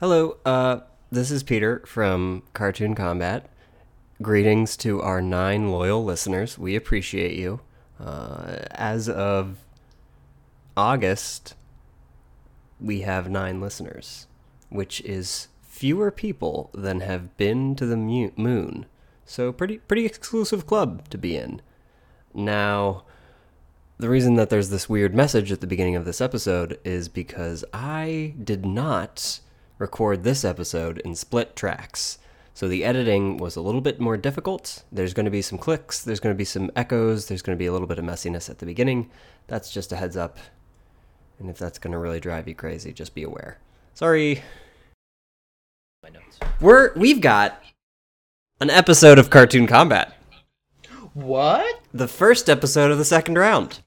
Hello, uh, this is Peter from Cartoon Combat. Greetings to our nine loyal listeners. We appreciate you. Uh, as of August, we have nine listeners, which is fewer people than have been to the moon. So pretty pretty exclusive club to be in. Now, the reason that there's this weird message at the beginning of this episode is because I did not record this episode in split tracks. So the editing was a little bit more difficult. There's going to be some clicks, there's going to be some echoes, there's going to be a little bit of messiness at the beginning. That's just a heads up. And if that's going to really drive you crazy, just be aware. Sorry. My notes. We're we've got an episode of Cartoon Combat. What? The first episode of the second round.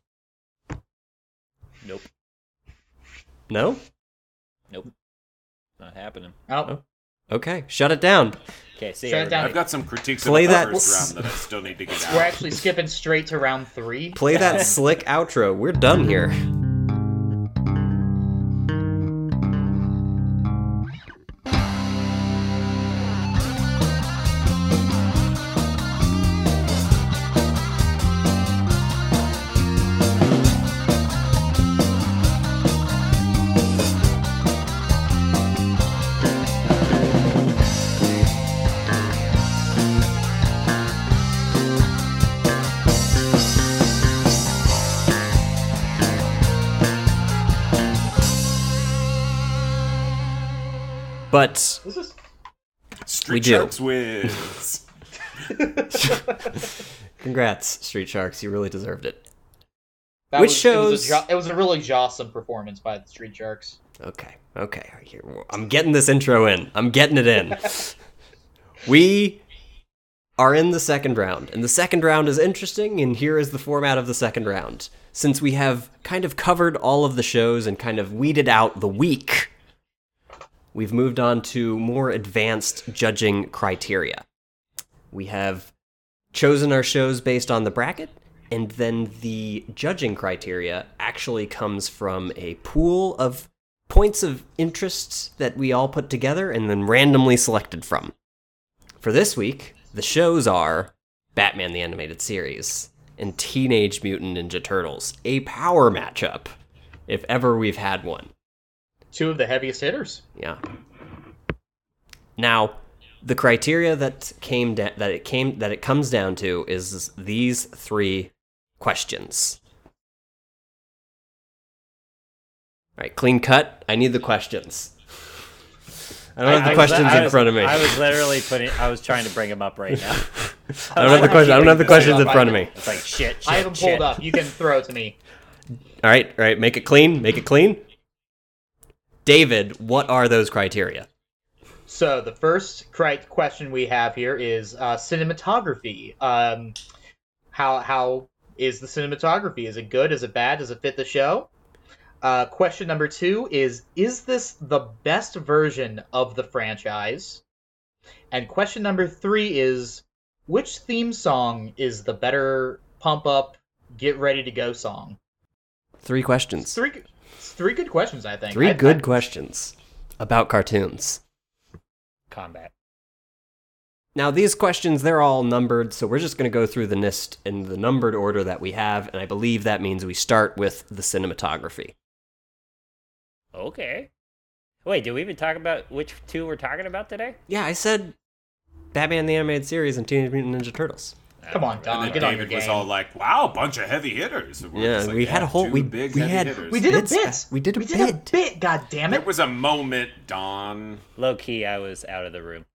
Nope. No? Nope. Not happening. Oh. oh, Okay, shut it down. Okay, see Shut it down. I've got some critiques Play of the that- first round that I still need to get we're actually skipping straight to round three. Play that slick outro. We're done here. But This is Street We do. Sharks wins. congrats, Street Sharks. You really deserved it. that Which was, It was, shows- jo- it was a really jawsome performance by the Street Sharks. Okay, okay. Here, I'm getting this intro in. I'm getting it in. we are in the second round, and the second round is interesting, and here is the format of the second round. Since we have kind of covered all of the shows and kind of weeded out the weak, we've moved on to more advanced judging criteria. We have chosen our shows based on the bracket, and then the judging criteria actually comes from a pool of points of interest that we all put together and then randomly selected from. For this week, the shows are Batman the Animated Series and Teenage Mutant Ninja Turtles, a power matchup, if ever we've had one. Two of the heaviest hitters. Yeah. Now, the criteria that came da- that it came that it comes down to is these three questions. All right, clean cut. I need the questions. I don't have the I questions I in was- front of me. I was literally putting. I was trying to bring them up right now. I don't have the question. I don't have the questions in front of me. It's like shit. shit I have them shit. pulled up. You can throw it to me. All right, all right. Make it clean. Make it clean. David, what are those criteria? So the first cri- question we have here is uh, cinematography. Um, how how is the cinematography? Is it good? Is it bad? Does it fit the show? Uh, question number two is Is this the best version of the franchise? And question number three is Which theme song is the better pump up, get ready to go song? Three questions. it's three good questions, I think. Three I- good I- questions about cartoons. Combat. Now, these questions, they're all numbered, so we're just going to go through the list in the numbered order that we have, and I believe that means we start with the cinematography. Okay. Wait, did we even talk about which two we're talking about today? Yeah, I said Batman the Animated Series and Teenage Mutant Ninja Turtles. Come on, and Don, then get on your David was all like, "Wow, a bunch of heavy hitters." We're Yeah, like, we had a whole- we- big we had- hitters. we did a bit. we did a we did a bit. bit. God damn There it! was a moment, Don Low key, I was out of the room.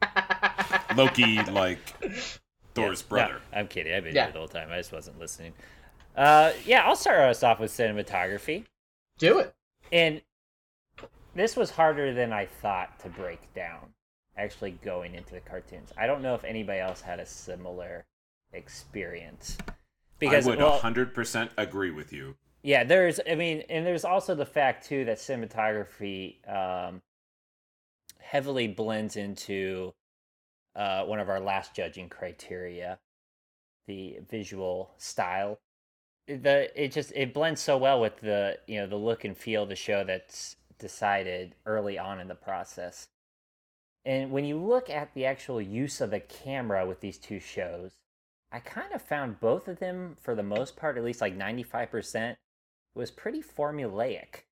Loki, like Thor's Yeah, brother. No, I'm kidding. I've been Yeah. here the whole time. I just wasn't listening. Uh, yeah, I'll start us off with cinematography. Do it. And this was harder than I thought to break down, actually going into the cartoons. I don't know if anybody else had a similar experience. Because I would well, 100% agree with you. yeah, there's I mean, and there's also the fact too that cinematography um heavily blends into uh one of our last judging criteria, the visual style. The it just it blends so well with the you know the look and feel of the show that's decided early on in the process. And when you look at the actual use of the camera with these two shows, I kind of found both of them, for the most part, at least like 95%, was pretty formulaic.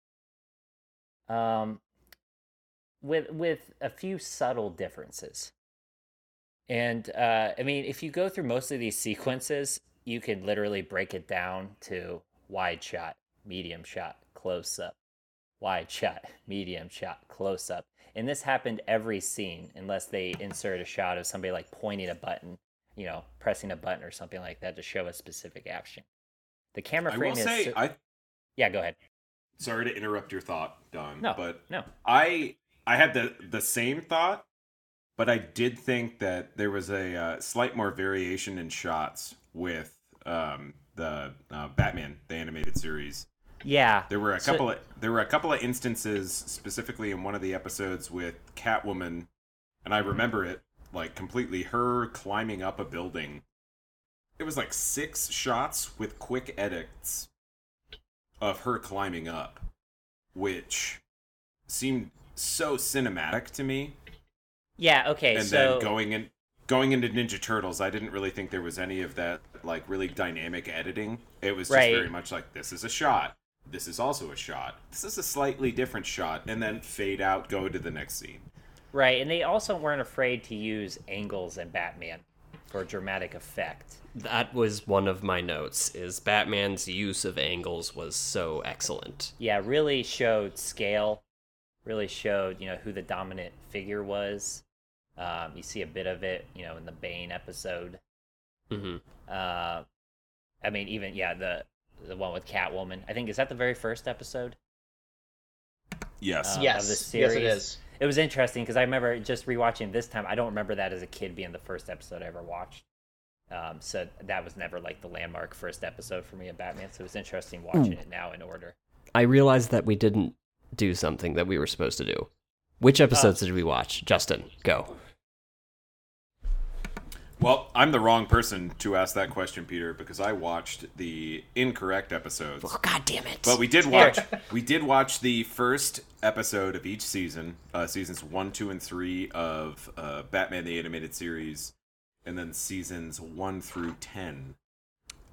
Um, with with a few subtle differences. And uh, I mean, if you go through most of these sequences, you can literally break it down to wide shot, medium shot, close up, wide shot, medium shot, close up. And this happened every scene, unless they insert a shot of somebody like pointing a button, you know, pressing a button or something like that to show a specific action. The camera frame I will is. say, so- I yeah, go ahead. sorry to interrupt your thought, Don. No, but no. I I had the the same thought, but I did think that there was a uh, slight more variation in shots with um, the uh, Batman the animated series. Yeah. There were a So- couple of there were a couple of instances specifically in one of the episodes with Catwoman, and I remember it like completely. Her climbing up a building. It was like six shots with quick edits of her climbing up, which seemed so cinematic to me. Yeah. Okay. and so then going in going into Ninja Turtles, I didn't really think there was any of that like really dynamic editing. It was just Right. very much like this is a shot. This is also a shot. This is a slightly different shot, and then fade out, go to the next scene. Right, and they also weren't afraid to use angles in Batman for dramatic effect. That was one of my notes. Is Batman's use of angles was so excellent. Yeah, really showed scale. Really showed, you know, who the dominant figure was. Um, you see a bit of it, you know, in the Bane episode. hmm Uh, I mean, even yeah, the the one with Catwoman. I think is that the very first episode. Yes. Uh, of yes, the yes, it series. It was interesting because I remember just rewatching this time. I don't remember that as a kid being the first episode I ever watched. Um, so that was never like the landmark first episode for me of Batman. So it was interesting watching it now in order. I realized that we didn't do something that we were supposed to do. Which episodes did we watch? Justin, go. Well, I'm the wrong person to ask that question, Peter, because I watched the incorrect episodes. Oh, God damn it! But we did watch. we did watch the first episode of each season, uh, seasons one, two, and three of uh, Batman the Animated Series, and then seasons one through ten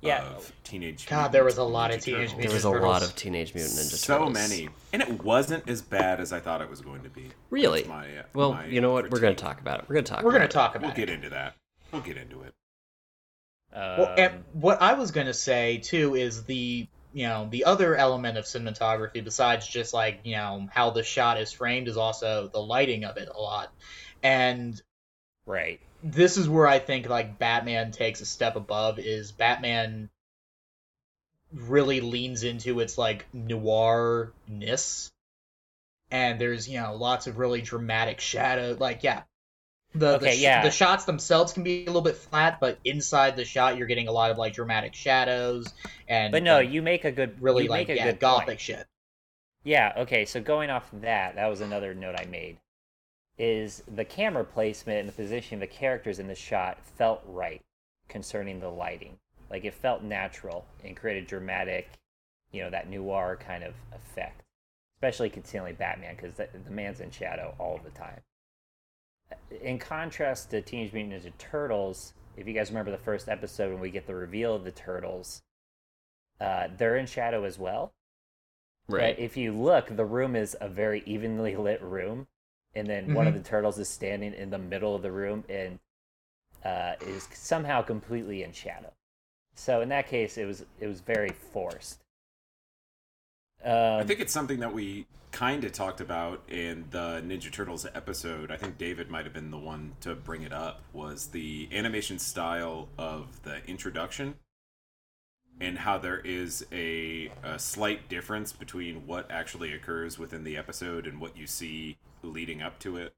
Yeah. of Teenage. God, Mutant there was a lot of Teenage Turtles. there was Ninja a lot of Teenage Mutant Ninja so Turtles. many, and it wasn't as bad as I thought it was going to be. Really? My, Well, my you know what? We're going to talk about it. We're going to talk. We're about gonna it. talk about We'll it. get into that. We'll get into it. Um, Well, and what I was gonna say too is the you know the other element of cinematography besides just like you know how the shot is framed is also the lighting of it a lot, and right. this is where I think like Batman takes a step above is Batman really leans into its like noirness and there's you know lots of really dramatic shadow like yeah the Okay, the, sh- yeah. the shots themselves can be a little bit flat but inside the shot you're getting a lot of like dramatic shadows and But no, you make a good really you like make a yeah good gothic point. shit Yeah, okay, so going off that, that was another note I made. Is the camera placement and the positioning of the characters in the shot felt right concerning the lighting. Like it felt natural and created dramatic, you know, that noir kind of effect. Especially concealing Batman, because the, the man's in shadow all the time. In contrast to Teenage Mutant Ninja Turtles, if you guys remember the first episode when we get the reveal of the turtles, uh, they're in shadow as well. Right. But if you look, the room is a very evenly lit room, and then one of Mhm. the turtles is standing in the middle of the room and uh, is somehow completely in shadow. So in that case, it was it was very forced. Um, I think it's something that we kind of talked about in the Ninja Turtles episode. I think David might have been the one to bring it up. Was the animation style of the introduction and how there is a, a slight difference between what actually occurs within the episode and what you see leading up to it.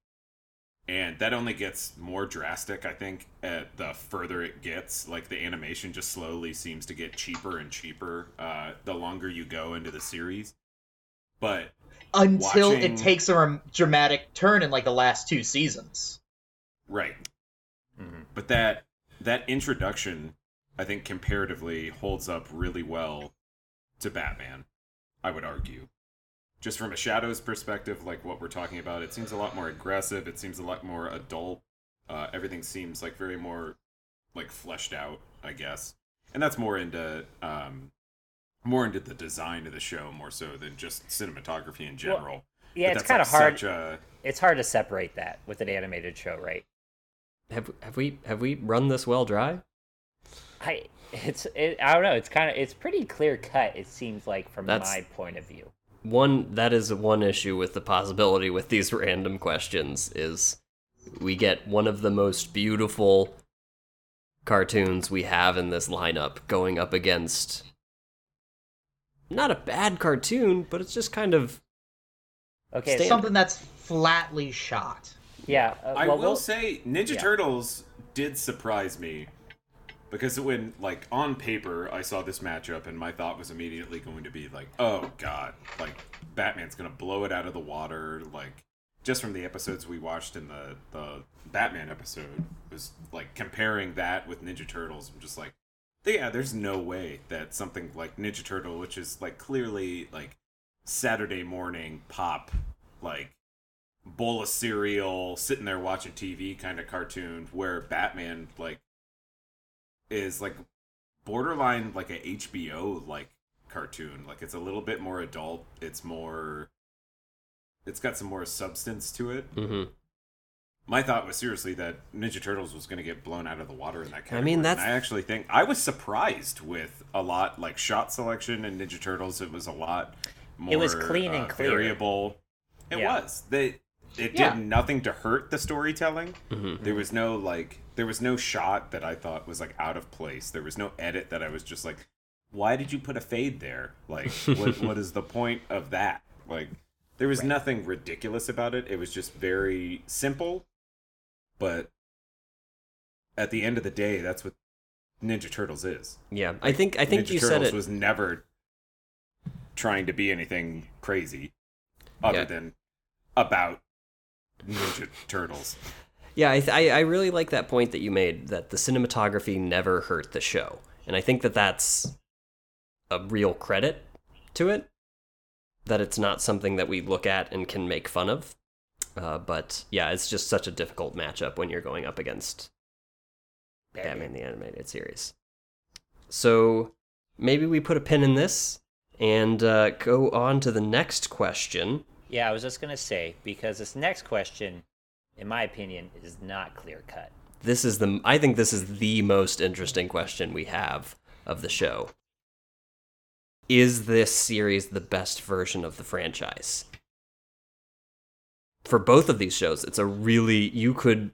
And that only gets more drastic, I think, at the further it gets. Like the animation just slowly seems to get cheaper and cheaper uh, the longer you go into the series. But until Watching- it takes a dramatic turn in like the last two seasons right, mhm. but that that introduction, I think, comparatively holds up really well to Batman. I would argue. Just from a shadows perspective, like what we're talking about, it seems a lot more aggressive. It seems a lot more adult. Uh, everything seems like very more like fleshed out, I guess, and that's more into um, more into the design of the show more so than just cinematography in general. Yeah, But it's that's, kind like, of hard. Such a, It's hard to separate that with an animated show, right? Have have we have we run this well dry? I it's it, I don't know. It's kind of it's pretty clear cut. It seems like from That's- my point of view. One that is one issue with the possibility with these random questions is we get one of the most beautiful cartoons we have in this lineup going up against not a bad cartoon, but it's just kind of Okay, Stand- Something that's flatly shot. yeah. Uh, I well, will we'll- say Ninja yeah. Turtles did surprise me because when like on paper I saw this matchup and my thought was immediately going to be like, "Oh god, like Batman's to blow it out of the water." Like just from the episodes we watched in the the Batman episode was like comparing that with Ninja Turtles. I'm just like, yeah, there's no way that something like Ninja Turtle, which is like clearly like Saturday morning pop, like bowl of cereal, sitting there watching TV kind of cartoon, where Batman like is like borderline like a HBO like cartoon. Like it's a little bit more adult. It's more. It's got some more substance to it. mhm. My thought was seriously that Ninja Turtles was going to get blown out of the water in that category. I mean, that's- And I actually think I was surprised with a lot like shot selection and Ninja Turtles. It was a lot more. It was clean and uh, clear. Variable. It Yeah. was. They. It Yeah. did nothing to hurt the storytelling. Mhm. There was no like. There was no shot that I thought was like out of place. There was no edit that I was just like, why did you put a fade there? Like, what what is the point of that? Like, there was nothing ridiculous about it. It was just very simple, but at the end of the day, that's what Ninja Turtles is. Yeah, I think I think Ninja you Turtles said it. was never trying to be anything crazy, other Yeah. than about Ninja Turtles. Yeah, I, th- I I really like that point that you made that the cinematography never hurt the show, and I think that that's a real credit to it. That it's not something that we look at and can make fun of. Uh, but yeah, it's just such a difficult matchup when you're going up against Batman the Animated Series. So maybe we put a pin in this and uh, go on to the next question. Yeah, I was just gonna say because this next question, in my opinion, is not clear cut. This is the I think this is the most interesting question we have of the show. Is this series the best version of the franchise? For both of these shows, it's a really you could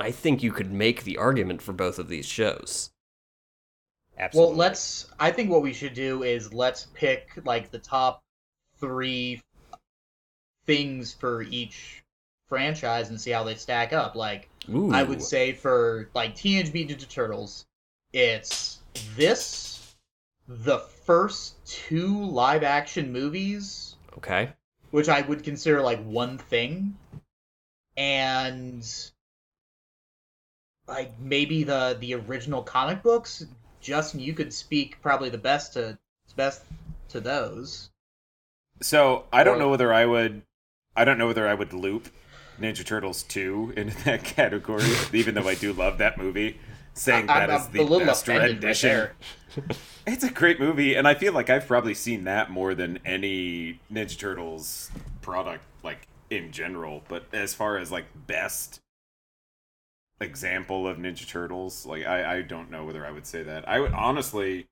I think you could make the argument for both of these shows. Absolutely. Well, let's. I think what we should do is let's pick like the top three things for each franchise and see how they stack up. Like, Ooh. I would say for like Teenage Mutant Ninja Turtles, it's this, the first two live action movies, Okay. which I would consider like one thing, and like maybe the the original comic books. Justin, you could speak probably the best to best to those. So I don't know whether I would. I don't know whether I would loop Ninja Turtles two into that category, even though I do love that movie. Saying I- that I'm is the best right rendition. there. It's a great movie, and I feel like I've probably seen that more than any Ninja Turtles product, like in general. But as far as like best example of Ninja Turtles, like I, I don't know whether I would say that. I would honestly,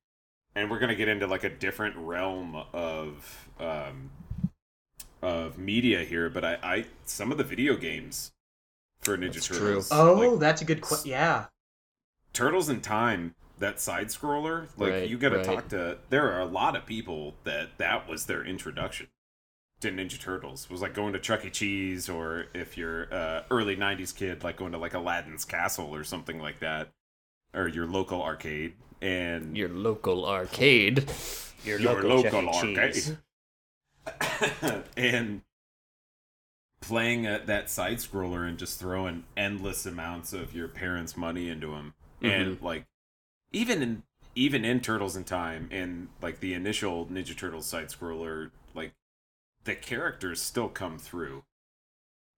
and we're gonna get into like a different realm of um of media here, but I, I some of the video games for Ninja That's true. Turtles. Oh, like, that's a good question. Yeah. Turtles in Time, that side scroller, like Right, you got to right. talk to. There are a lot of people that that was their introduction to Ninja Turtles. Was like going to Chuck E. Cheese, or if you're uh, early '90s kid, like going to like Aladdin's Castle or something like that, or your local arcade. And Your local arcade. your, your local, local arcade. And playing uh, that side scroller and just throwing endless amounts of your parents' money into them, and like even in even in Turtles in Time and like the initial Ninja Turtles side scroller, like the characters still come through.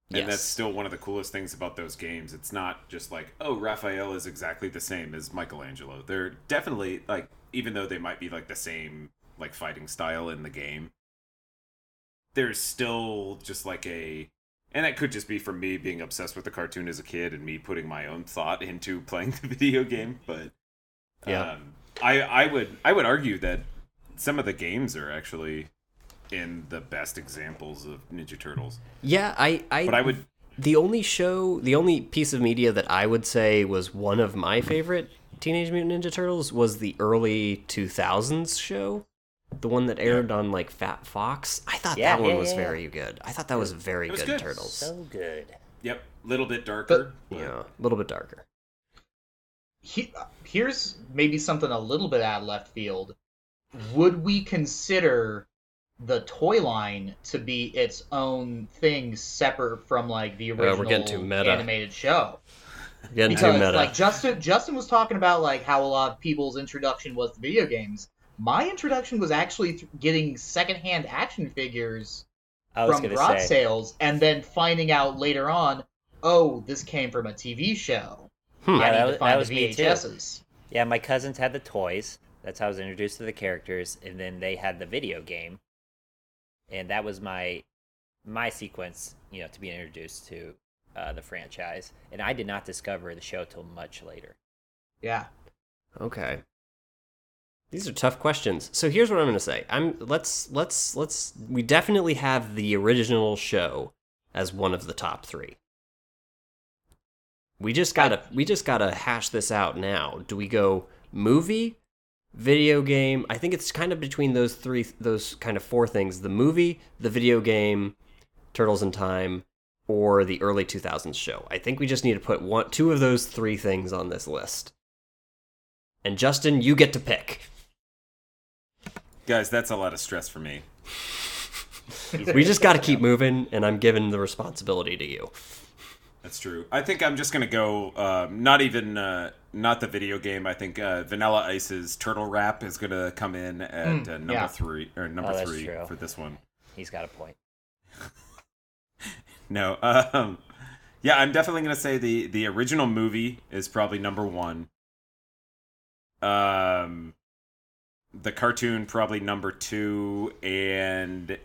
And Yes. that's still one of the coolest things about those games. It's not just like, oh, Raphael is exactly the same as Michelangelo. They're definitely like, even though they might be like the same like fighting style in the game, there's still just like a, and that could just be from me being obsessed with the cartoon as a kid and me putting my own thought into playing the video game. But Yeah. um, I I would I would argue that some of the games are actually in the best examples of Ninja Turtles. Yeah, I, I, But I would the only show, the only piece of media that I would say was one of my favorite Teenage Mutant Ninja Turtles was the early 2000s show. The one that aired on like Fat Fox. I thought Yeah, that one was yeah, yeah. very good. I thought that was very was good, good. Turtles. So good. Yep, a little bit darker. but- yeah, a little bit darker. he, here's maybe something a little bit out of left field. Would we consider the toy line to be its own thing separate from like the Uh, we're original getting too meta. animated show? Getting too Because meta. like Justin Justin was talking about like how a lot of people's introduction was to video games. My introduction was actually th- getting secondhand action figures from gonna garage say. sales and then finding out later on, oh, this came from a TV show. Hmm. Yeah, I need that to was- find that was the me too. Yeah, my cousins had the toys. That's how I was introduced to the characters, and then they had the video game, and that was my my sequence, you know, to be introduced to uh, the franchise. And I did not discover the show till much later. Yeah. Okay. These are tough questions. So here's what I'm going to say. I'm let's let's let's we definitely have the original show as one of the top 3. We just got to we just got to hash this out now. Do we go movie, video game? I think it's kind of between those three those kind of four things. The movie, the video game, Turtles in Time, or the early 2000s show. I think we just need to put one two of those three things on this list. And Justin, you get to pick. Guys, that's a lot of stress for me. We just got to keep moving, and I'm giving the responsibility to you. That's true. I think I'm just gonna go. Um, not even uh, not the video game. I think uh, Vanilla Ice's Turtle Rap is gonna come in at Mm, uh, number yeah. three or number Oh, that's three true. for this one. He's got a point. No, um, yeah, I'm definitely gonna say the the original movie is probably number one. Um, the cartoon probably number two, and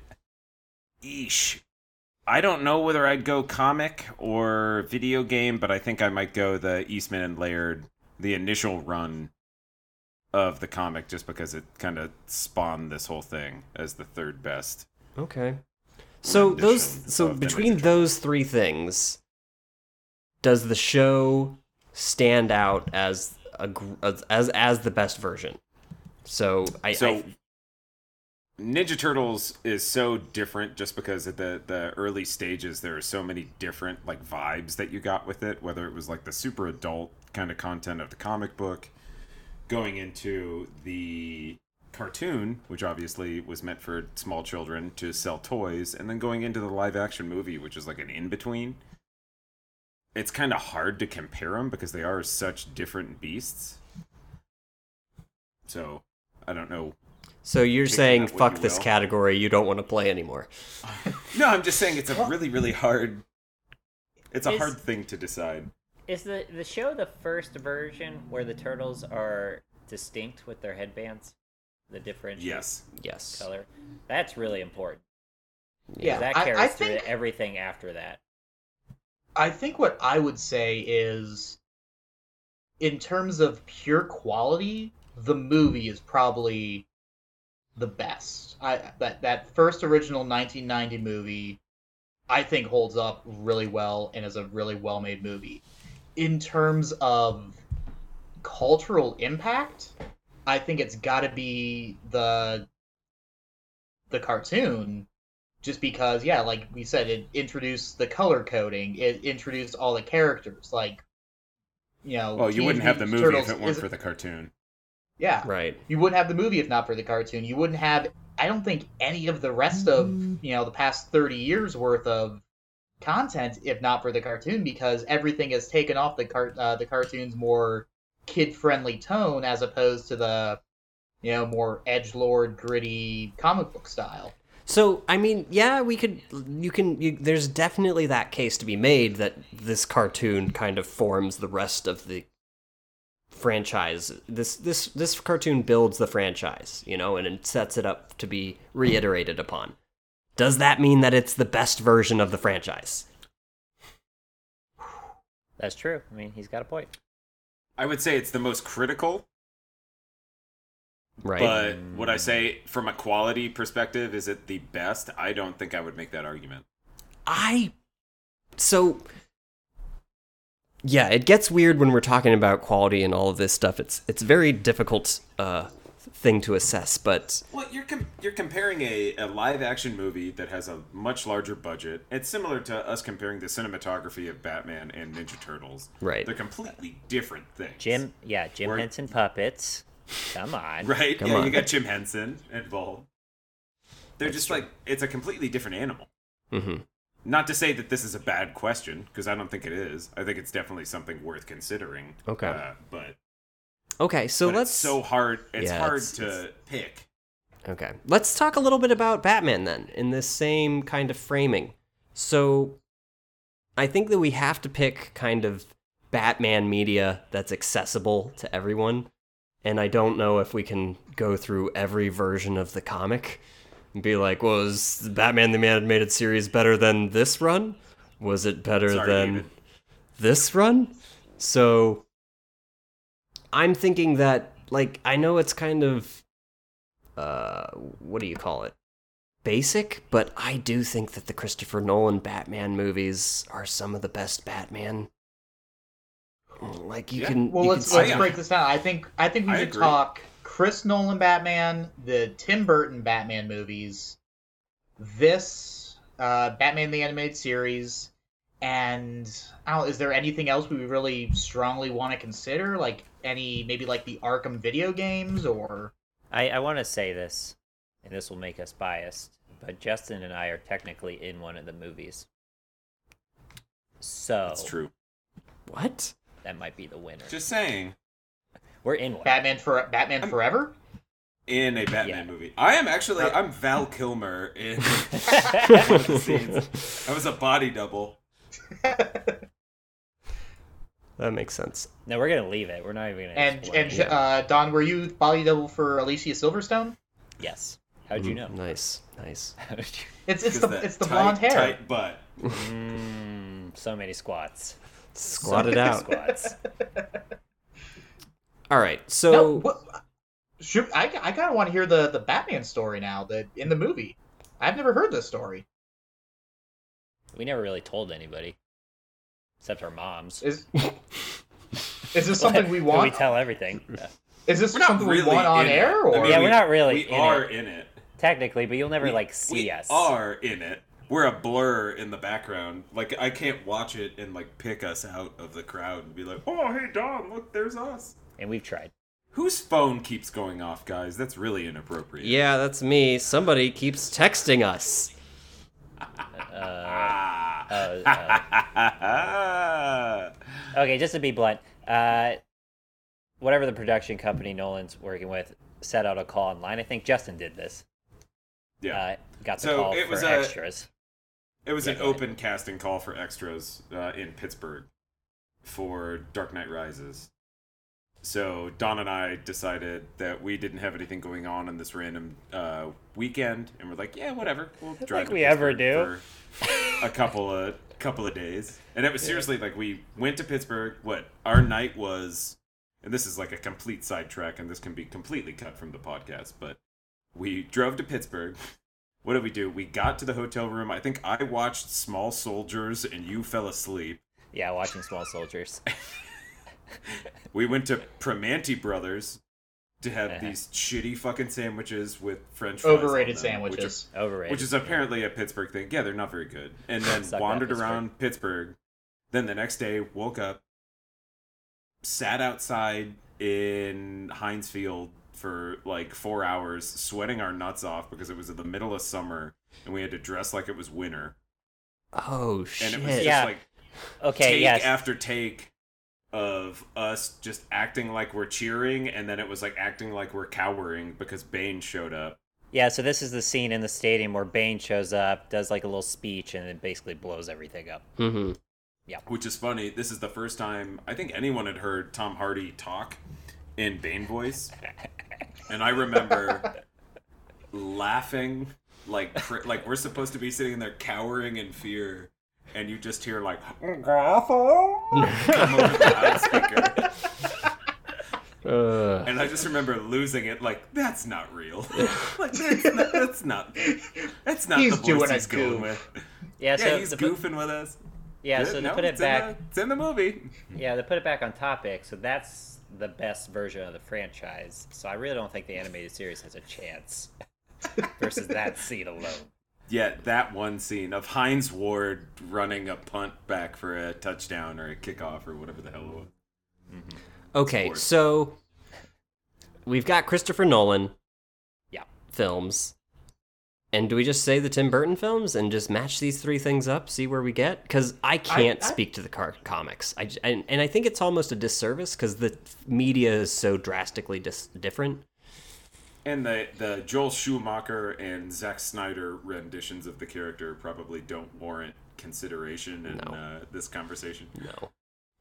eesh, I don't know whether I'd go comic or video game, but I think I might go the Eastman and Laird, the initial run of the comic, just because it kind of spawned this whole thing as the third best. Okay. So those so between those three things, does the show stand out as a as as, as the best version? So I, so I Ninja Turtles is so different just because at the the early stages there are so many different like vibes that you got with it whether it was like the super adult kind of content of the comic book going into the cartoon which obviously was meant for small children to sell toys and then going into the live action movie which is like an in between it's kind of hard to compare them because they are such different beasts. So I don't know so you're saying fuck you this will. category, you don't want to play anymore. No, I'm just saying it's a really, really hard. It's a Is- hard thing to decide. Is the the show the first version where the turtles are distinct with their headbands, the different Yes. Yes. color? That's really important. Yeah, that I- carries I through think- everything after that. I think what I would say is, in terms of pure quality, the movie is probably the best. I that that first original 1990 movie, I think holds up really well and is a really well made movie. In terms of cultural impact, I think it's got to be the the cartoon just because yeah like we said it introduced the color coding it introduced all the characters like you know Well, you wouldn't have the movie Turtles if it weren't for the cartoon. Yeah Right. you wouldn't have the movie if not for the cartoon you wouldn't have i don't think any of the rest of you know the past 30 years worth of content if not for the cartoon because everything has taken off the car- uh, the cartoon's more kid friendly tone as opposed to the you know more edge lord gritty comic book style So, I mean, yeah, we could. You can. You, there's definitely that case to be made that this cartoon kind of forms the rest of the franchise. This this this cartoon builds the franchise, you know, and it sets it up to be reiterated upon. Does that mean that it's the best version of the franchise? That's true. I mean, he's got a point. I would say it's the most critical, Right. but would I say from a quality perspective, is it the best? I don't think I would make that argument. I so yeah, it gets weird when we're talking about quality and all of this stuff. It's it's very difficult uh thing to assess, but Well, you're com- you're comparing a, a live action movie that has a much larger budget. It's similar to us comparing the cinematography of Batman and Ninja Turtles. Right. They're completely different things. Jim, yeah, Jim We're- Henson puppets. Come on. Right? Come yeah, on. you got Jim Henson involved. They're just like it's a completely different animal. mhm. Not to say that this is a bad question, because I don't think it is. I think it's definitely something worth considering. Okay. Uh, but Okay, so but let's it's so hard. It's Yeah, hard it's- to pick. Okay. Let's talk a little bit about Batman then, in this same kind of framing. So, I think that we have to pick kind of Batman media that's accessible to everyone. And I don't know if we can go through every version of the comic and be like, was Batman the Animated Series better than this run? Was it better Sorry, than David. this run? So, I'm thinking that, like, I know it's kind of uh what do you call it basic but i do think that the christopher nolan batman movies are some of the best batman like you Yeah. can Well, you let's can let's break this down. I think I think we I should agree. talk Chris Nolan Batman, the Tim Burton Batman movies, this uh, Batman the Animated Series, and I don't, is there anything else we really strongly want to consider? Like any maybe like the Arkham video games or I, I want to say this, and this will make us biased, but Justin and I are technically in one of the movies. So That's true. what that might be the winner. Just saying. We're in one. Batman for Batman I'm- Forever. In a Batman Yeah. movie, I am actually Uh, I'm Val Kilmer in one of the scenes. I was a body double. that makes sense no, we're gonna leave it. We're not even gonna. And and it. uh, Don, were you body double for Alicia Silverstone? yes. How'd you Mm, know? nice nice How'd you- It's it's 'Cause the that it's the tight, blonde hair. tight butt. Mm, so many squats. squat So it many out Squats. All right so No, what, should, I, I kind of want to hear the, the Batman story now that in the movie. I've never heard this story. We never really told anybody, except our moms. Is is this something we want? We tell everything. Is this We're something really we want on air? Or I mean, Yeah, we- we're not really We in are it. in it. Technically, but you'll never we, like see we us. are in it. We're a blur in the background. Like I can't watch it and like pick us out of the crowd and be like, "Oh, hey Don, look, there's us." And we've tried. Whose phone keeps going off, guys? That's really inappropriate. yeah that's me somebody keeps texting us Uh, Ah. okay, just to be blunt, uh, whatever the production company Nolan's working with set out a call online. I think Justin did this. yeah. Uh, got the So call it for was a- extras. It was Yeah, an go ahead. open casting call for extras uh, in Pittsburgh for Dark Knight Rises. So Don and I decided that we didn't have anything going on on this random uh, weekend, and we're like, "Yeah, whatever. We'll drive." to we ever do. for a couple of couple of days, and it was seriously like we went to Pittsburgh. What our night was, and this is like a complete sidetrack, and this can be completely cut from the podcast, but we drove to Pittsburgh. What did we do? We got to the hotel room. I think I watched Small Soldiers and you fell asleep. Yeah, watching Small Soldiers. We went to Primanti Brothers to have Uh-huh. these shitty fucking sandwiches with French fries. overrated them, sandwiches. Which, Overrated. which is apparently a Pittsburgh thing. Yeah, they're not very good. And then wandered Pittsburgh. around Pittsburgh. Then the next day, woke up, sat outside in Heinz Field for like four hours, sweating our nuts off because it was in the middle of summer and we had to dress like it was winter. oh And shit it was just Yeah. like okay. take yes. after take of us just acting like we're cheering, and then it was like acting like we're cowering because Bane showed up. Yeah, so this is the scene in the stadium where Bane shows up, does like a little speech, and it basically blows everything up. Mm-hmm. Which is funny. This is the first time I think anyone had heard Tom Hardy talk in Bane voice, and I remember laughing like like we're supposed to be sitting there cowering in fear, and you just hear like Gotham come over the loudspeaker, Uh, and I just remember losing it. Like that's not real. like that's not that's not that's not He's the voice doing he's going goof. with. Yeah, so Yeah, he's to put, goofing with us. yeah, so to No, put it it's in back, the- it's in the movie. yeah, to put it back on topic. So that's the best version of the franchise. So I really don't think the animated series has a chance versus that scene alone. Yeah, that one scene of Hines Ward running a punt back for a touchdown or a kickoff or whatever the hell it was. Mm-hmm. okay, course. so we've got Christopher Nolan Yeah. films. And do we just say the Tim Burton films and just match these three things up, see where we get? Because I can't I- speak to the car- comics, I j- and, and I think it's almost a disservice because the media is so drastically dis- different. And the the Joel Schumacher and Zack Snyder renditions of the character probably don't warrant consideration in No. uh, this conversation. No,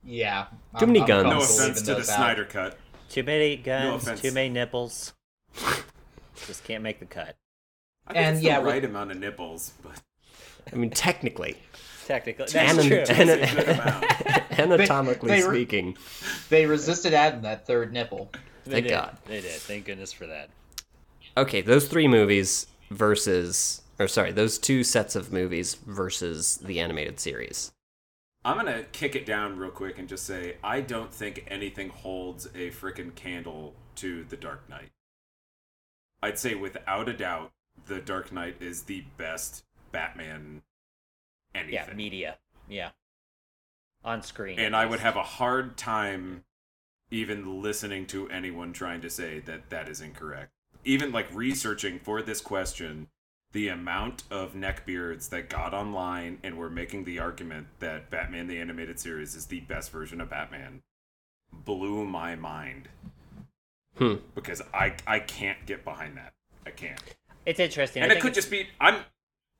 Yeah. Too many guns. No offense to the out. Snyder cut. Too many guns, offense. too many nipples. Just can't make the cut. I think And it's yeah, the with- right amount of nipples, but I mean technically, Technically, that's Anan- true. It's a anatomically they were- speaking. They resisted adding that third nipple. They Thank did. God. They did. Thank goodness for that. Okay, those three movies versus, or sorry, those two sets of movies versus the animated series. I'm gonna kick it down real quick and just say I don't think anything holds a frickin' candle to The Dark Knight. I'd say without a doubt, The Dark Knight is the best Batman anything. Yeah, media. Yeah. On screen. and I would have a hard time even listening to anyone trying to say that that is incorrect. Even like researching for this question, the amount of neckbeards that got online and were making the argument that Batman the Animated Series is the best version of Batman blew my mind. Hmm. Because I I can't get behind that. I can't. It's interesting. And I it could it's- just be I'm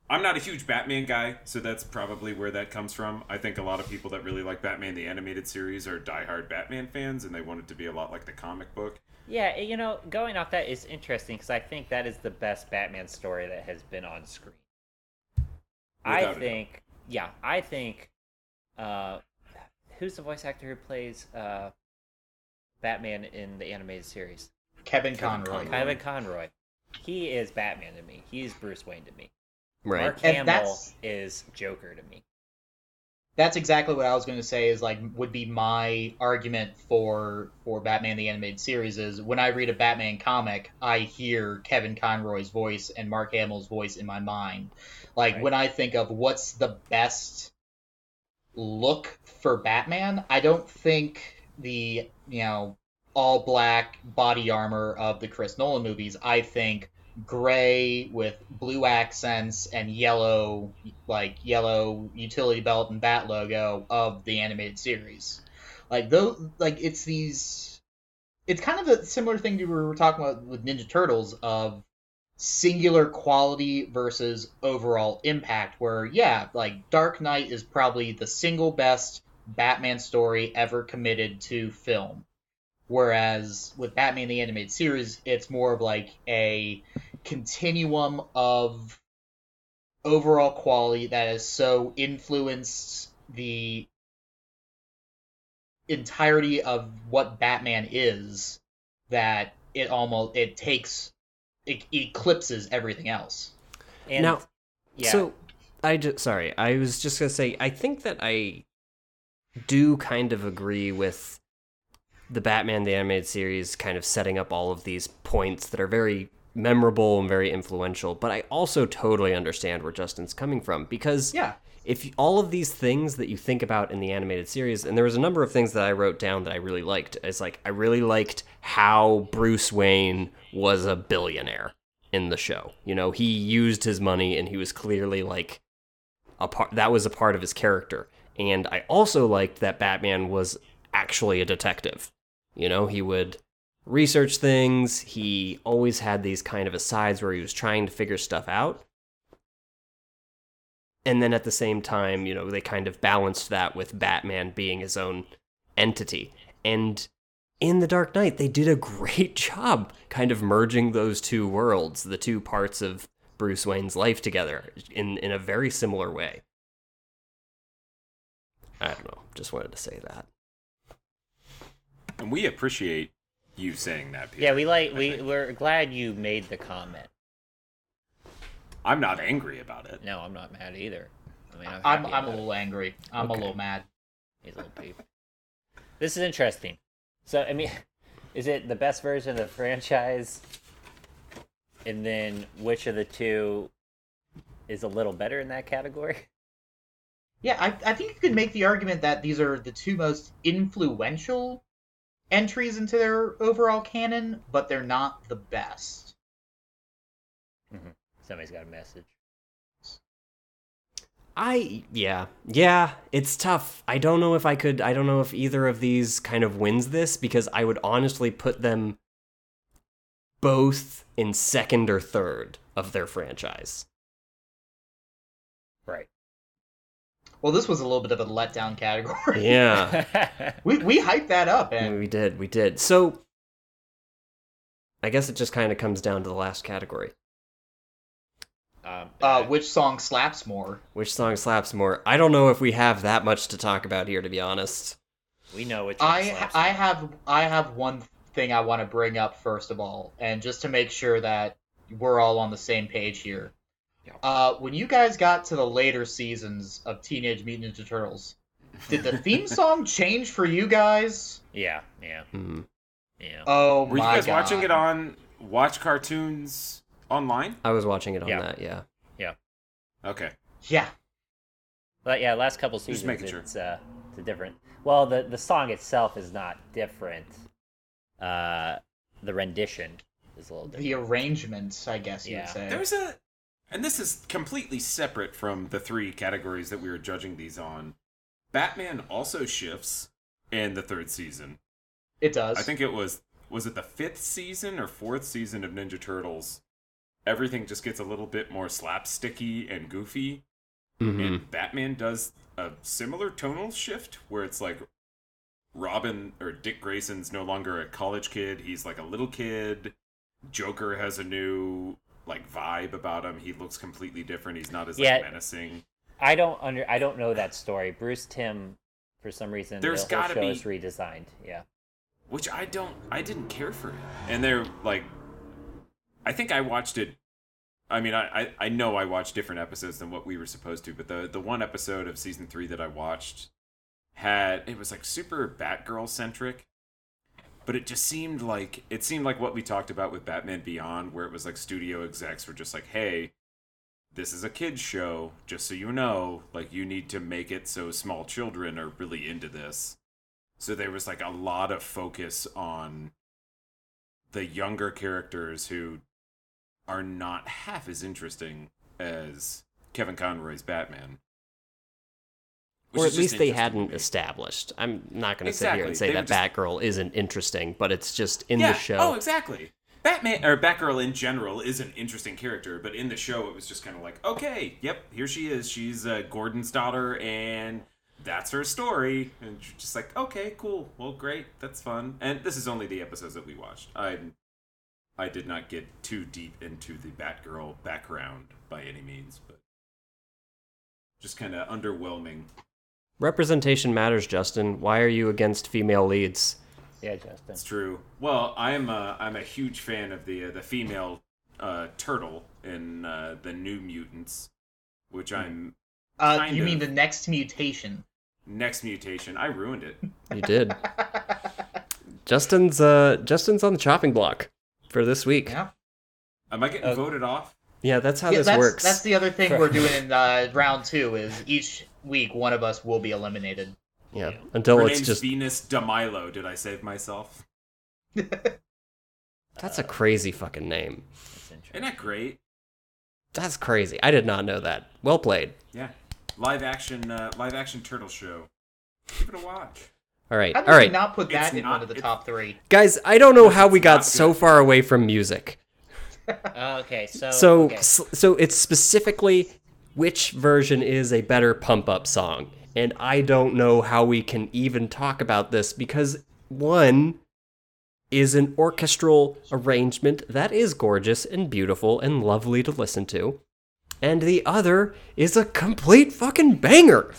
I'm not a huge Batman guy, so that's probably where that comes from. I think a lot of people that really like Batman the animated series are diehard Batman fans, and they want it to be a lot like the comic book. Yeah, you know, going off that is interesting because I think that is the best Batman story that has been on screen. I Without a doubt. think, yeah, I think, uh, who's the voice actor who plays uh, Batman in the animated series? Kevin Kevin Conroy. Conroy. Kevin Conroy. He is Batman to me. He's Bruce Wayne to me. Right. Mark And Hamill that's- is Joker to me. That's exactly what I was going to say. Is like would be my argument for for Batman the animated series is when I read a Batman comic, I hear Kevin Conroy's voice and Mark Hamill's voice in my mind. Like Right. when I think of what's the best look for Batman, I don't think the you know all black body armor of the Chris Nolan movies. I think gray with blue accents and yellow like yellow utility belt and bat logo of the animated series. Like those like it's these it's kind of a similar thing we were talking about with Ninja Turtles of singular quality versus overall impact where yeah, like Dark Knight is probably the single best Batman story ever committed to film. Whereas with Batman the Animated Series, it's more of like a continuum of overall quality that has so influenced the entirety of what Batman is that it almost it takes it eclipses everything else. And now, yeah, so I just sorry, I was just gonna say I think that I do kind of agree with the Batman the animated series kind of setting up all of these points that are very memorable and very influential, but I also totally understand where Justin's coming from because Yeah. if you- all of these things that you think about in the animated series, and there was a number of things that I wrote down that I really liked. It's like I really liked how Bruce Wayne was a billionaire in the show. You know, he used his money, and he was clearly like a part. That was a part of his character. And I also liked that Batman was actually a detective. You know, he would research things. He always had these kind of asides where he was trying to figure stuff out. And then at the same time, you know, they kind of balanced that with Batman being his own entity. And in The Dark Knight, they did a great job kind of merging those two worlds, the two parts of Bruce Wayne's life together in, in a very similar way. I don't know. Just wanted to say that. And we appreciate you saying that. Peter, Yeah, we like I we think. we're glad you made the comment. I'm not angry about it. No, I'm not mad either. I mean, I'm I'm I'm a about it. little angry. I'm Okay. a little mad. He's a little peep. This is interesting. So, I mean, is it the best version of the franchise? And then which of the two is a little better in that category? Yeah, I, I think you could make the argument that these are the two most influential entries into their overall canon, but they're not the best. Mm-hmm. Somebody's got a message. I yeah. Yeah, it's tough. I don't know if I could I don't know if either of these kind of wins this because I would honestly put them both in second or third of their franchise. Right. Well, this was a little bit of a letdown category. Yeah. we we hyped that up, and we did. We did. So I guess it just kind of comes down to the last category. um, uh, which song slaps more? Which song slaps more? I don't know if we have that much to talk about here to be honest. we know which I slaps I more. have I have one thing I want to bring up first of all, and just to make sure that we're all on the same page here. Yeah. Uh, when you guys got to the later seasons of Teenage Mutant Ninja Turtles, did the theme song change for you guys? Yeah, yeah, Hmm. yeah. Oh Were you guys god! watching it on Watch Cartoons online? I was watching it on Yeah. that, yeah. Yeah. Okay. Yeah, But yeah, last couple Just seasons making sure. it's uh it's a different. Well, the the song itself is not different. Uh, the rendition is a little different. the arrangement, I guess you would say. There's a, and this is completely separate from the three categories that we were judging these on. Batman also shifts in the third season. It does. I think it was was it the fifth season or fourth season of Ninja Turtles. Everything just gets a little bit more slapsticky and goofy, Mhm. and Batman does a similar tonal shift where it's like Robin or Dick Grayson's no longer a college kid; he's like a little kid. Joker has a new like vibe about him. He looks completely different. He's not as like, menacing. I don't under I don't know that story. Bruce Timm, for some reason, There's the gotta show be- redesigned. Yeah. which I don't I didn't care for it. And they're like I think I watched it I mean I, I, I know I watched different episodes than what we were supposed to, but the the one episode of season three that I watched had it was like super Batgirl centric. But it just seemed like it seemed like what we talked about with Batman Beyond, where it was like studio execs were just like, Hey, this is a kids show, just so you know, like you need to make it so small children are really into this. So there was like a lot of focus on the younger characters who are not half as interesting as Kevin Conroy's Batman. Which Or at least they hadn't established. I'm not going to sit here and say They that were Batgirl isn't interesting, but it's just in yeah. the show. Oh, exactly. Batman or Batgirl in general is an interesting character, but in the show it was just kind of like, okay, yep, here she is. She's uh, Gordon's daughter, and that's her story. And you're just like, okay, cool, well, great, that's fun. And this is only the episodes that we watched. I, I did not get too deep into the Batgirl background by any means, but just kind of underwhelming. Representation matters, Justin. Why are you against female leads? Yeah, Justin. That's true. Well, I'm a, I'm a huge fan of the uh, the female uh, turtle in uh, the New Mutants, which I'm uh, kind you mean the next mutation? next mutation. I ruined it. You did. Justin's uh Justin's on the chopping block for this week. yeah. Am I getting Uh, voted off? Yeah, that's how yeah, this that's, works. that's the other thing we're doing in uh, round two is each week one of us will be eliminated. Yeah, until Her it's name's just Venus DeMilo. Did I save myself? that's a crazy fucking name. That's Isn't that great? That's crazy. I did not know that. Well played. Yeah. Live action, uh, live action turtle show. Give it a watch. All right, How did all we right, not put that It's in not- one of the top three? guys. I don't know how we got so far away from music. Uh, okay, so So, okay. s- so it's specifically which version is a better pump up song, and I don't know how we can even talk about this because one is an orchestral arrangement that is gorgeous and beautiful and lovely to listen to, and the other is a complete fucking banger.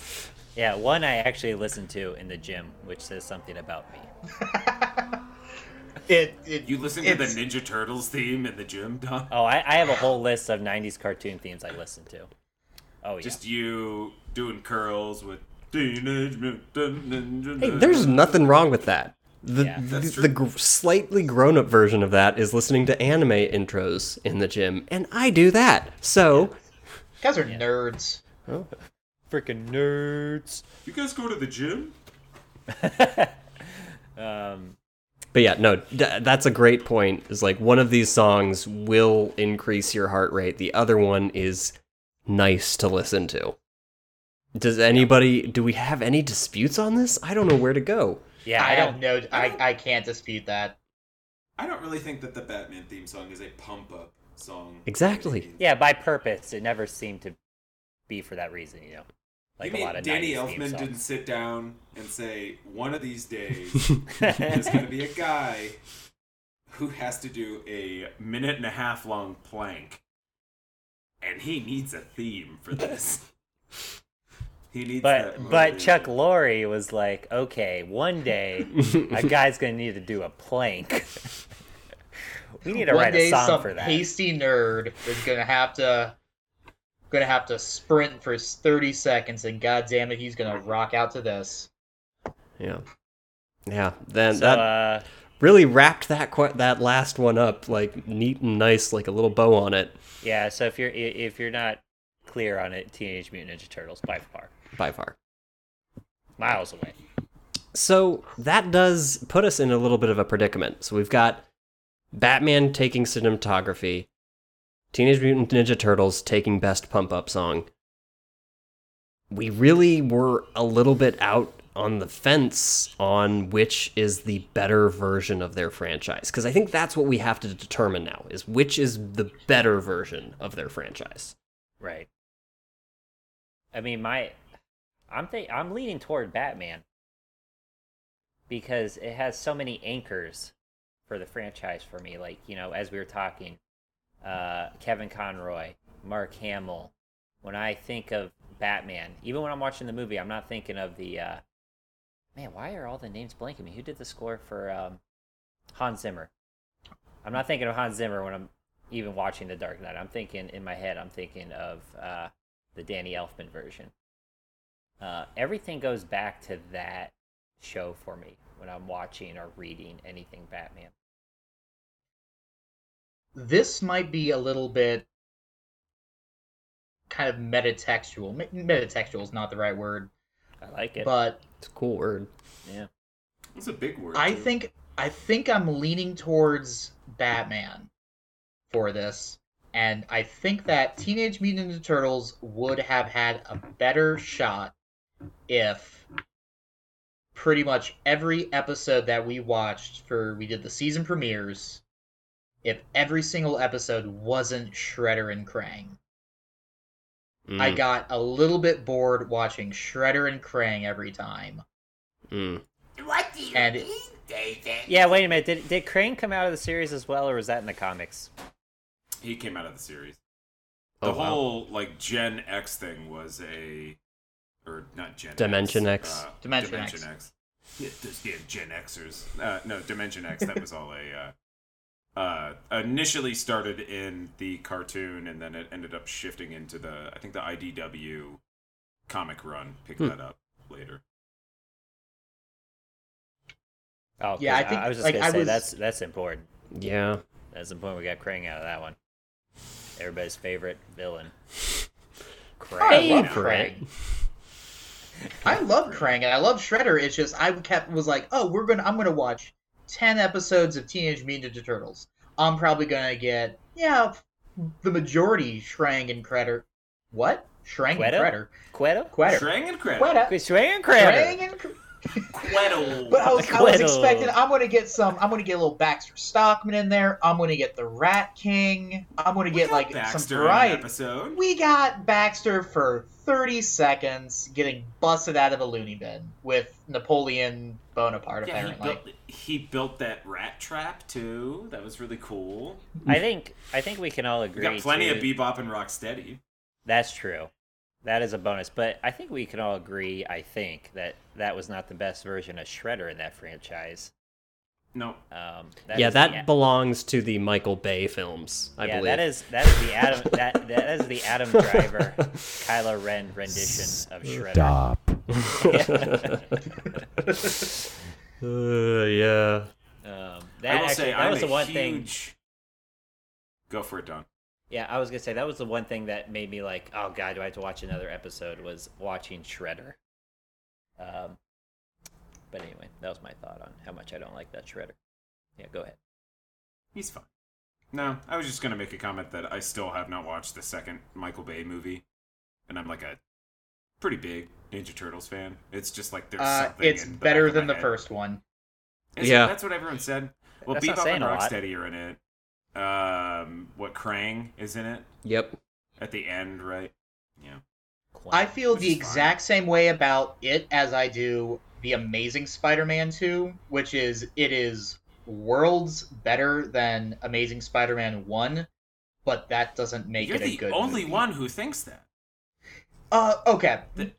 yeah, one I actually listened to in the gym, which says something about me. It, it You listen to the Ninja Turtles theme in the gym, Don? Oh, I, I have a whole list of '90s cartoon themes I listen to. Oh yeah. Just you doing curls with Teenage Mutant Ninja Hey, there's nothing wrong with that. The, Yeah, the, the gr- slightly grown up version of that is listening to anime intros in the gym, and I do that. So, You guys are nerds. Oh. freaking nerds. You guys go to the gym? Um, but yeah, no, d- that's a great point. Is like one of these songs will increase your heart rate, the other one is nice to listen to. Does anybody, do we have any disputes on this? I don't know where to go. yeah, I, I don't. know. I I, can't dispute that. I don't really think that the Batman theme song is a pump up song. Exactly. Yeah, by purpose. It never seemed to be for that reason, you know. Like you a mean lot of Danny 90s theme Elfman songs. didn't sit down and say, one of these days, there's going to be a guy who has to do a minute and a half long plank, and he needs a theme for this. he needs that But but Chuck motivation. Lorre was like, okay, one day a guy's gonna need to do a plank. we need to One write day, a song some for that. hasty nerd is gonna have to, gonna have to sprint for thirty seconds, and goddamn it, he's gonna rock out to this. Yeah. Yeah, then So that uh, really wrapped that qu- that last one up like neat and nice, like a little bow on it. Yeah, so if you're if you're not clear on it, Teenage Mutant Ninja Turtles by far, By far. miles away. So that does put us in a little bit of a predicament. So we've got Batman taking cinematography, Teenage Mutant Ninja Turtles taking best pump up song. We really were a little bit out on the fence on which is the better version of their franchise because I think that's what we have to determine now is which is the better version of their franchise. Right. I mean, my, I'm think I'm leaning toward Batman because it has so many anchors for the franchise for me. Like you know, as we were talking, uh, Kevin Conroy, Mark Hamill. When I think of Batman, even when I'm watching the movie, I'm not thinking of the. Uh, man, why are all the names blanking me? Who did the score for um, Hans Zimmer? I'm not thinking of Hans Zimmer when I'm even watching The Dark Knight. I'm thinking in my head, I'm thinking of uh, the Danny Elfman version. Uh, everything goes back to that show for me when I'm watching or reading anything Batman. This might be a little bit kind of metatextual. Me- Metatextual is not the right word, I like it. but It's a cool word. yeah. It's a big word. I too. think I think I'm leaning towards Batman for this, and I think that Teenage Mutant Ninja Turtles would have had a better shot if pretty much every episode that we watched for we did the season premieres, if every single episode wasn't Shredder and Krang. I Mm, got a little bit bored watching Shredder and Krang every time. mm. What do you And mean, David? Yeah, wait a minute. Did, did Krang come out of the series as well, or was that in the comics? He came out of the series. The Oh, wow. whole like Gen X thing was a, or not Gen Dimension X, X. uh, Dimension Dimension X. X. Yeah, those damn Gen Xers. Uh, no, Dimension X. That was all a. Uh, uh, initially started in the cartoon, and then it ended up shifting into the. I think the IDW comic run picked Hmm. that up later. Oh, Yeah, I 'cause think, I was just like, gonna I say was- that's that's important. Yeah. That's important. We got Krang out of that one. Everybody's favorite villain. I love Krang. I love Krang and I love Shredder. It's just I kept was like, oh, we're gonna I'm gonna watch ten episodes of Teenage Mutant Ninja Turtles. I'm probably gonna get yeah the majority Shrang and Credder. What? Shrang and Quedo? Credder. Quedo? Quedder. Shrang and Credit. Quedder. Shrang and Credder. Shrang and Cr- Queddle. But I was, I was expecting I'm gonna get some I'm gonna get a little Baxter Stockman in there. I'm gonna get the Rat King. I'm gonna We get like Baxter some in variety. episode. We got Baxter for 30 seconds getting busted out of a loony bin with Napoleon Bonaparte Yeah, he built, he built that rat trap too. That was really cool. I think I think we can all We agree. got plenty to- of Bebop and Rocksteady. That's true. That is a bonus, but I think we can all agree. I think that that was not the best version of Shredder in that franchise. No, Um, that yeah, that the, belongs to the Michael Bay films, I yeah, believe. that is that is the Adam that that is the Adam Driver, Kylo Ren rendition of Shredder. Stop. Uh, yeah. Um, I that will actually, say that I'm was a the one thing. Go for it, Don. Yeah, I was gonna say that was the one thing that made me like, oh god, do I have to watch another episode? Was watching Shredder. Um, but anyway, that was my thought on how much I don't like that Shredder. Yeah, go ahead. He's fine. No, I was just gonna make a comment that I still have not watched the second Michael Bay movie, and I'm like a pretty big Ninja Turtles fan. It's just like there's Uh, something. it's in the better back than the head. first one. Is it? Yeah. that's what everyone said. Well, That's not Bebop saying and. Rocksteady are in it. Um, what Krang is in it Yep. at the end, right? Yeah. I feel the is fine. exact same way about it as I do the Amazing Spider-Man 2, which is it is worlds better than Amazing Spider-Man 1, but that doesn't make You're it a the good only movie. one who thinks that. Uh, okay. Th-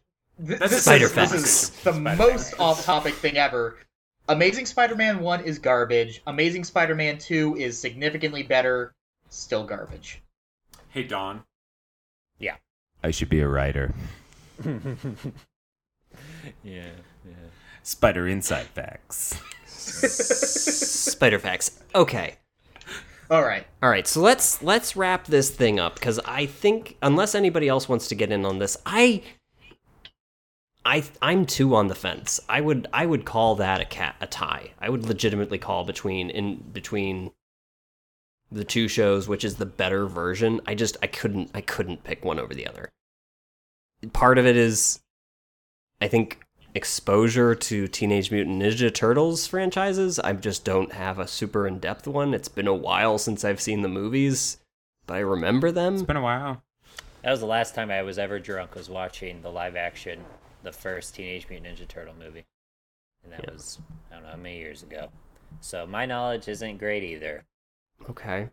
Th- that's this, Spider is, this facts. is the Spider most off-topic thing ever. Amazing Spider-Man 1 is garbage. Amazing Spider-Man 2 is significantly better. Still garbage. Hey, Don. Yeah. I should be a writer. yeah, yeah. Spider Inside Facts. Spider facts. Okay. All right. All right, so let's let's wrap this thing up because I think unless anybody else wants to get in on this, I I I'm too on the fence. I would I would call that a cat a tie. I would legitimately call between in between the two shows which is the better version. I just I couldn't I couldn't pick one over the other. Part of it is I think exposure to Teenage Mutant Ninja Turtles franchises. I just don't have a super in depth one. It's been a while since I've seen the movies, but I remember them. It's been a while. That was the last time I was ever drunk. Was watching the live action, the first Teenage Mutant Ninja Turtle movie, and that Yeah. was I don't know how many years ago. So my knowledge isn't great either. Okay.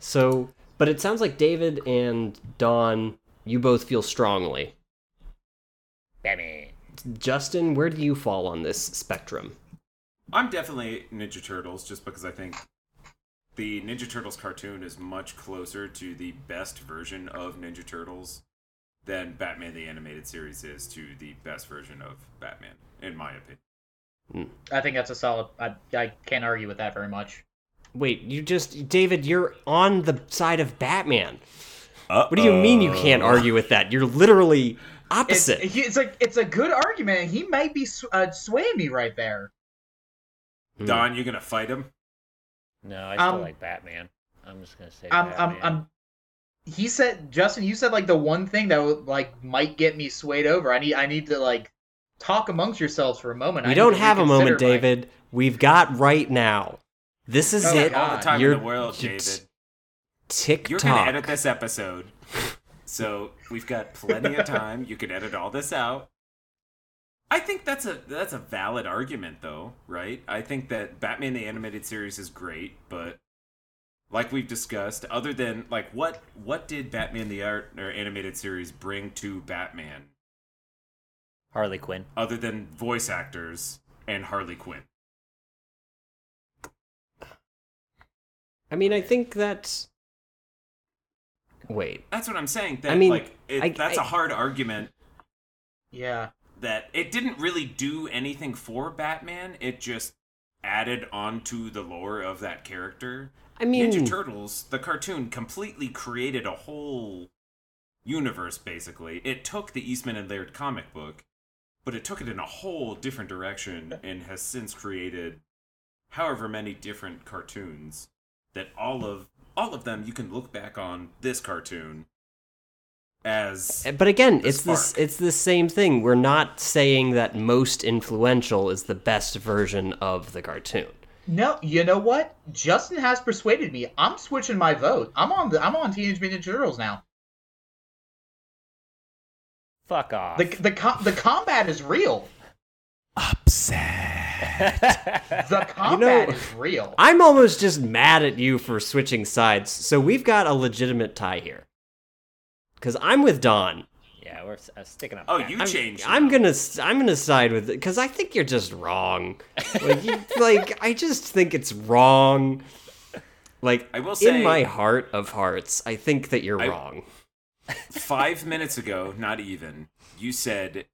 So, but it sounds like David and Don, you both feel strongly. Batman. Justin, where do you fall on this spectrum? I'm definitely Ninja Turtles just because I think the Ninja Turtles cartoon is much closer to the best version of Ninja Turtles than Batman the Animated Series is to the best version of Batman, in my opinion. Hmm. I think that's a solid. I, I can't argue with that very much. Wait, you just David, you're on the side of Batman. What do you mean you can't argue with that? You're literally It's, opposite. he- it's a it's a good argument. He might be sw- uh, swaying me right there. Hmm. Don, you gonna fight him? No, I still Um, like Batman. I'm just gonna say I'm Batman. I'm I'm. He said, Justin, you said like the one thing that would, like might get me swayed over. I need I need to like talk amongst yourselves for a moment. I We need don't have a moment, reconsider my- David. We've got right now. This is Oh, it. God. All the time You're- in the world, David. Tick You're gonna edit this episode, so we've got plenty of time. You can edit all this out. I think that's a that's a valid argument, though, right? I think that Batman the Animated Series is great, but like we've discussed, other than like what what did Batman the art or animated series bring to Batman, Harley Quinn. other than voice actors and Harley Quinn? I mean, I think that. Wait. That's what I'm saying. That I mean, like it, I- that's I- a hard argument Yeah. that it didn't really do anything for Batman. It just added onto the lore of that character. I mean, Ninja Turtles, the cartoon, completely created a whole universe. Basically, it took the Eastman and Laird comic book, but it took it in a whole different direction and has since created however many different cartoons that all of all of them you can look back on this cartoon as eh, But again, The it's this it's the same thing. We're not saying that most influential is the best version of the cartoon. No, you know what? Justin has persuaded me. I'm switching my vote. I'm on the I'm on Teenage Mutant Ninja Turtles now. Fuck off. The the com- the combat is real. Upset. The combat know- is real. I'm almost just mad at you for switching sides. So we've got a legitimate tie here. Cuz I'm with Don. yeah, we're uh, sticking up. oh, back. you I'm, changed. I'm gonna s- I'm gonna side with it because I think you're just wrong. Like, you, like I just think it's wrong. Like I will say, in my heart of hearts, I think that you're I- wrong. five minutes ago, not even, you said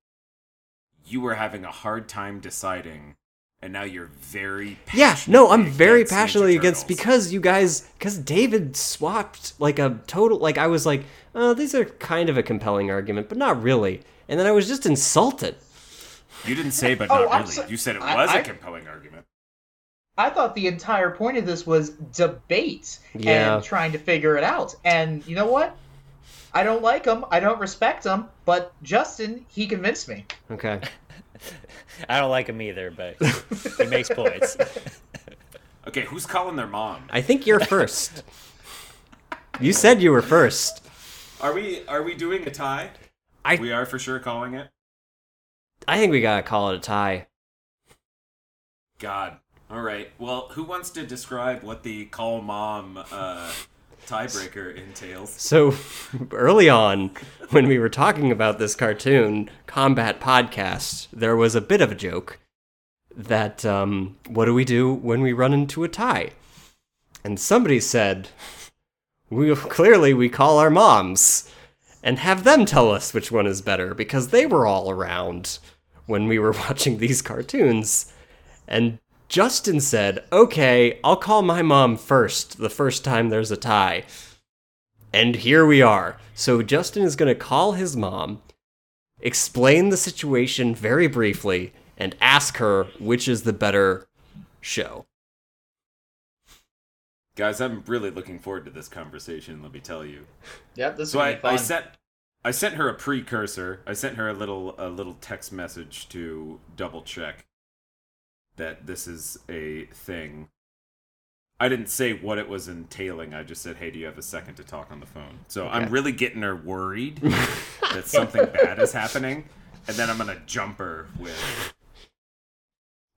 you were having a hard time deciding, and now you're very Yeah, no, I'm very passionately against because you guys because David swapped like a total like I was like, oh, these are kind of a compelling argument, but not really. And then I was just insulted. you didn't say, but Oh, not I'm really. so- you said it was a I- compelling argument. I thought the entire point of this was debate Yeah. and trying to figure it out. And you know what? I don't like him. I don't respect him. But Justin, he convinced me. Okay. I don't like him either, but he makes points. Okay, who's calling their mom? I think you're first. you said you were first. Are we are we doing a tie? I We are for sure calling it. I think we gotta call it a tie. God. All right. Well, who wants to describe what the call mom uh, tiebreaker entails? So early on, when we were talking about this cartoon combat podcast, there was a bit of a joke that um, what do we do when we run into a tie? And somebody said, "We clearly we call our moms and have them tell us which one is better because they were all around when we were watching these cartoons." And Justin said, "Okay, I'll call my mom first the first time there's a tie." And here we are. So Justin is going to call his mom, explain the situation very briefly, and ask her which is the better show. Guys, I'm really looking forward to this conversation, let me tell you. Yep, this is So gonna I, be fun. I sent I sent her a precursor. I sent her a little a little text message to double check that this is a thing. I didn't say what it was entailing. I just said, "Hey, do you have a second to talk on the phone?" So I'm really getting her worried that something bad is happening, and then I'm gonna jump her with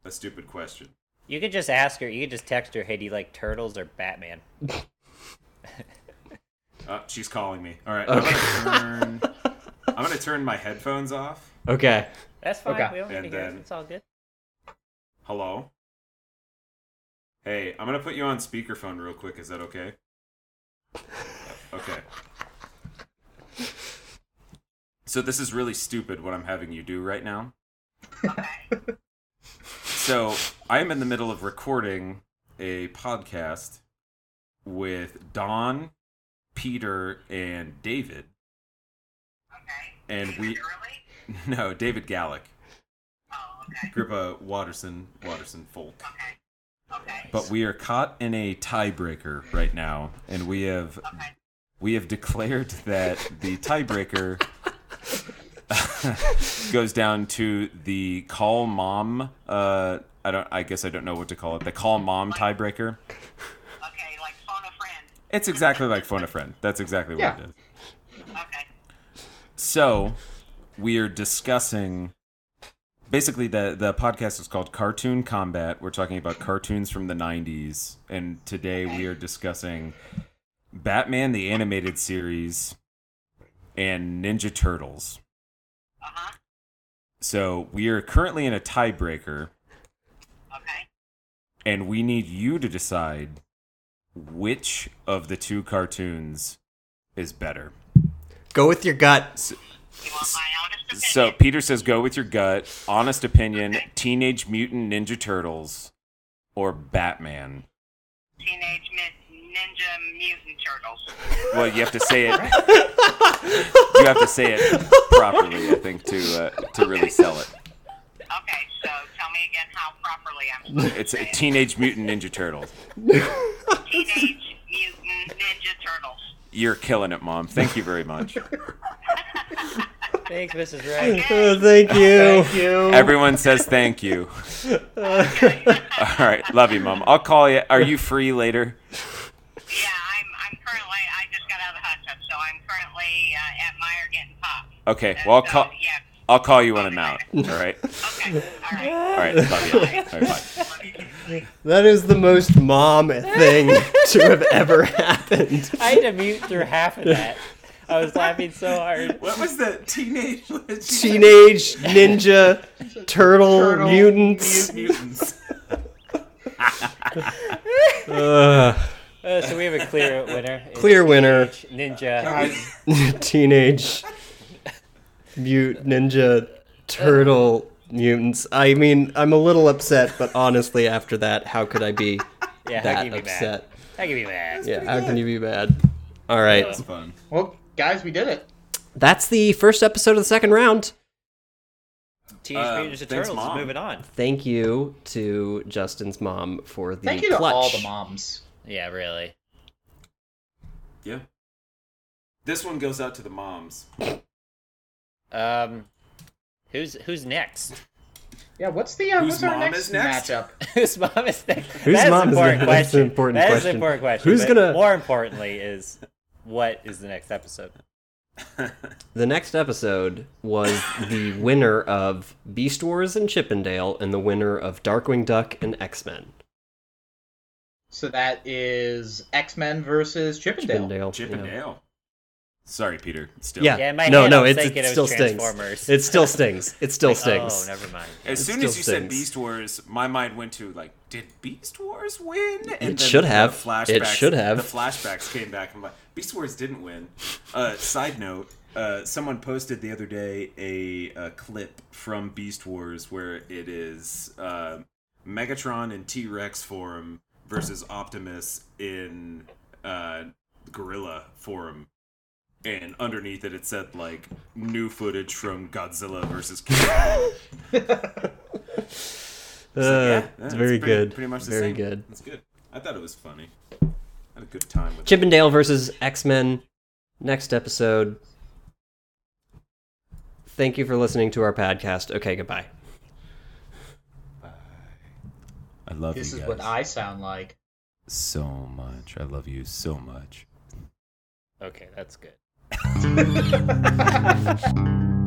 a stupid question. You could just ask her. You could just text her, "Hey, do you like turtles or Batman?" Uh, she's calling me. All right, I'm gonna turn. I'm gonna turn my headphones off. Okay. That's fine. Okay. We don't need And to hear. it. It's all good. Hello? Hey, I'm gonna put you on speakerphone real quick. Is that okay? Okay. So this is really stupid what I'm having you do right now. Okay. so I'm in the middle of recording a podcast with Don, Peter, and David. Okay. And we Early? no David Gallic, Okay. group of Watterson Watterson folk. Okay. Okay. But we are caught in a tiebreaker right now, and we have Okay. we have declared that the tiebreaker goes down to the call mom. Uh, I don't. I guess I don't know what to call it. The call mom tiebreaker. Okay, like phone a friend. It's exactly like phone a friend. That's exactly what Yeah. it is. Okay. So we are discussing. Basically, the the podcast is called Cartoon Combat. We're talking about cartoons from the '90s, and today we are discussing Batman the animated series and Ninja Turtles. Uh huh. So we are currently in a tiebreaker, Okay. and we need you to decide which of the two cartoons is better. Go with your gut. You want my honest opinion? So Peter says, "Go with your gut." Honest opinion: Teenage Mutant Ninja Turtles or Batman. Teenage Mut- Ninja Mutant Turtles. Well, you have to say it. you have to say it properly, I think, to uh, to really sell it. Okay, so tell me again how properly I'm supposed It's to a it. Teenage Mutant Ninja Turtles. Teenage Mutant Ninja Turtles. You're killing it, Mom. Thank you very much. Thanks, Mrs. Ray. Oh, thank you. Thank you. Everyone says thank you. All right, love you, mom. I'll call you. Are you free later? Yeah, I'm. I'm currently. I just got out of the hot tub, so I'm currently uh, at Meijer getting popped. Okay. And Well, I'll so, call. Yeah. I'll call you when I'm out. All right. Okay. All right. All right. Love you. All right. Bye. That is the most mom thing to have ever happened. I had to mute through half of that. I was laughing so hard. What was the teenage Teenage ninja turtle, Turtle mutants. mutants? Ugh. Uh, so we have a clear winner. It's Clear winner. Ninja. teenage mute ninja turtle mutants. I mean, I'm a little upset, but honestly, after that, how could I be Yeah, that can be mad? upset? How can you be mad? Yeah, how can you be mad? All right, That's fun. Well, guys, we did it. that's the first episode of the second round. Teenage Uh, Mutant Ninja Turtles. Mom. Moving on. Thank you to Justin's mom for the Thank you to clutch. all the moms. Yeah, really. Yeah. This one goes out to the moms. Um, who's who's next? Yeah, what's the uh, Whose what's our next, is next? matchup? whose mom is next? Whose That is mom is important next? That's question. an important That is question. an important question. Who's gonna- More importantly, is what is the next episode? The next episode was the winner of Beast Wars and Chip 'n Dale, and the winner of Darkwing Duck and X Men. So that is X Men versus Chip 'n Dale. Chippendale. Chip yeah. Sorry, Peter. Still. Yeah. Yeah, my no, no, I'm it's, it it still was stings. It still stings. It still Like, oh, stings. Oh, never mind. As It soon as you said. Beast Wars, my mind went to like, did Beast Wars win? It should the have. flashbacks- It should have. The flashbacks came back. I'm like, Beast Wars didn't win. Uh, side note: uh, someone posted the other day a, a clip from Beast Wars where it is uh, Megatron in T Rex form versus Optimus in uh, Gorilla form. And underneath it, it said like new footage from Godzilla versus King. Uh, yeah, it's very pretty- good. Pretty much the very same. good. That's good. I thought it was funny. I had a good time with it. Chip 'n Dale versus X Men. Next episode. Thank you for listening to our podcast. Okay, goodbye. Bye. I love This you This is what I sound like. so much. I love you so much. Okay, that's good.